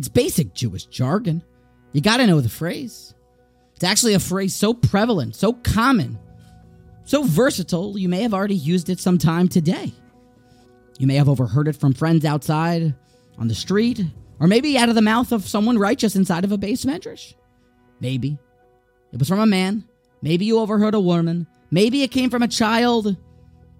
It's basic Jewish jargon. You gotta know the phrase. It's actually a phrase so prevalent, so common, so versatile, you may have already used it sometime today. You may have overheard it from friends outside, on the street, or maybe out of the mouth of someone righteous inside of a beis medrash. Maybe. It was from a man. Maybe you overheard a woman. Maybe it came from a child.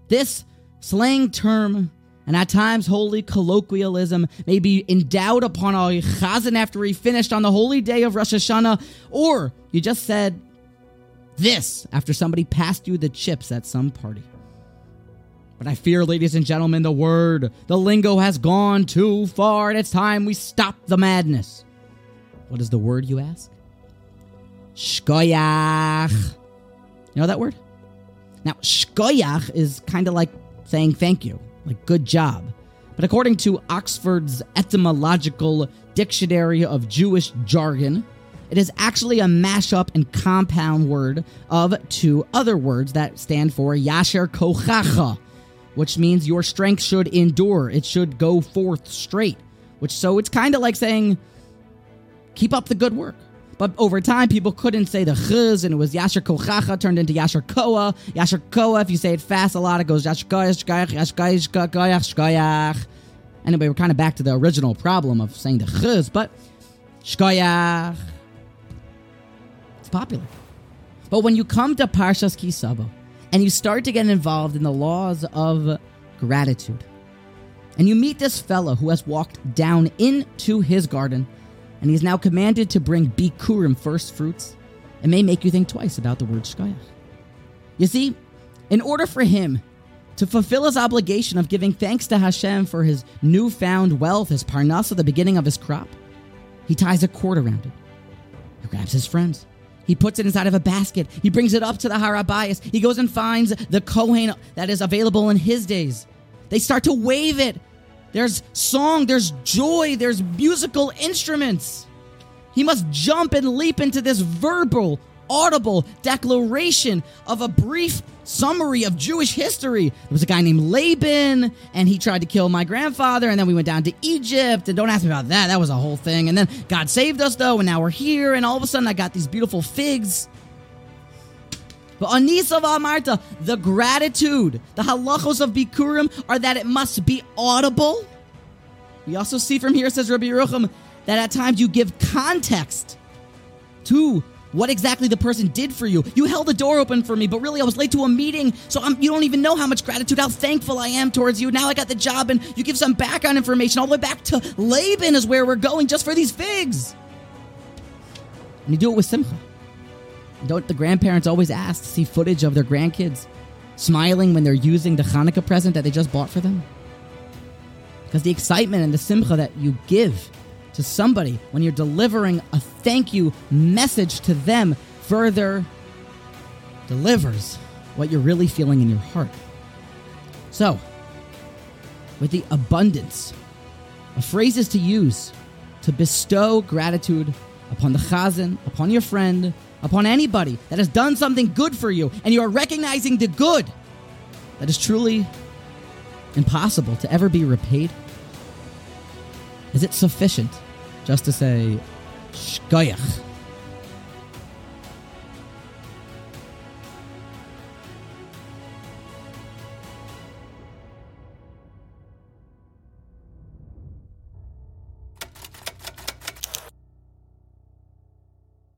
This slang term and at times holy colloquialism may be endowed upon a chazan after he finished on the holy day of Rosh Hashanah, or you just said this after somebody passed you the chips at some party. But I fear, ladies and gentlemen, the word, the lingo has gone too far, and it's time we stop the madness. What is the word, you ask? Shkoyach. You know that word? Now, shkoyach is kind of like saying thank you, like good job. But according to Oxford's Etymological Dictionary of Jewish Jargon, it is actually a mashup and compound word of two other words that stand for Yasher Kochacha, which means your strength should endure. It should go forth straight. Which so it's kind of like saying, keep up the good work. But over time, people couldn't say the chuz, and it was Yasher Kochacha turned into Yasher Koa. Yasher Koa, if you say it fast a lot, it goes Yasher Koyach, Shkoyach, Yasher Koyach, Shkoyach. Anyway, we're kind of back to the original problem of saying the chuz, but Shkoyach. It's popular. But when you come to Parshas Ki Savo and you start to get involved in the laws of gratitude, and you meet this fellow who has walked down into his garden and he's now commanded to bring Bikurim first fruits, it may make you think twice about the word Shkoyach. You see, in order for him to fulfill his obligation of giving thanks to Hashem for his newfound wealth, his parnasa, the beginning of his crop, he ties a cord around it. He grabs his friends. He puts it inside of a basket. He brings it up to the Har HaBayis. He goes and finds the Kohen that is available in his days. They start to wave it there's song, there's joy, there's musical instruments. He must jump and leap into this verbal, audible declaration of a brief summary of Jewish history. There was a guy named Laban, and he tried to kill my grandfather, and then we went down to Egypt. And don't ask me about that, that was a whole thing. And then God saved us, though, and now we're here, and all of a sudden I got these beautiful figs. But Anisa Amarta, the gratitude, the halachos of Bikurim are that it must be audible. We also see from here, says Rabbi Yerucham, that at times you give context to what exactly the person did for you. You held the door open for me, but really I was late to a meeting, so I'm, you don't even know how much gratitude, how thankful I am towards you. Now I got the job, and you give some background information all the way back to Laban is where we're going just for these figs. And you do it with Simcha. Don't the grandparents always ask to see footage of their grandkids smiling when they're using the Hanukkah present that they just bought for them? Because the excitement and the simcha that you give to somebody when you're delivering a thank you message to them further delivers what you're really feeling in your heart. So, with the abundance of phrases to use to bestow gratitude upon the chazan, upon your friend, upon anybody that has done something good for you and you are recognizing the good that is truly impossible to ever be repaid? Is it sufficient just to say, Shkoyach?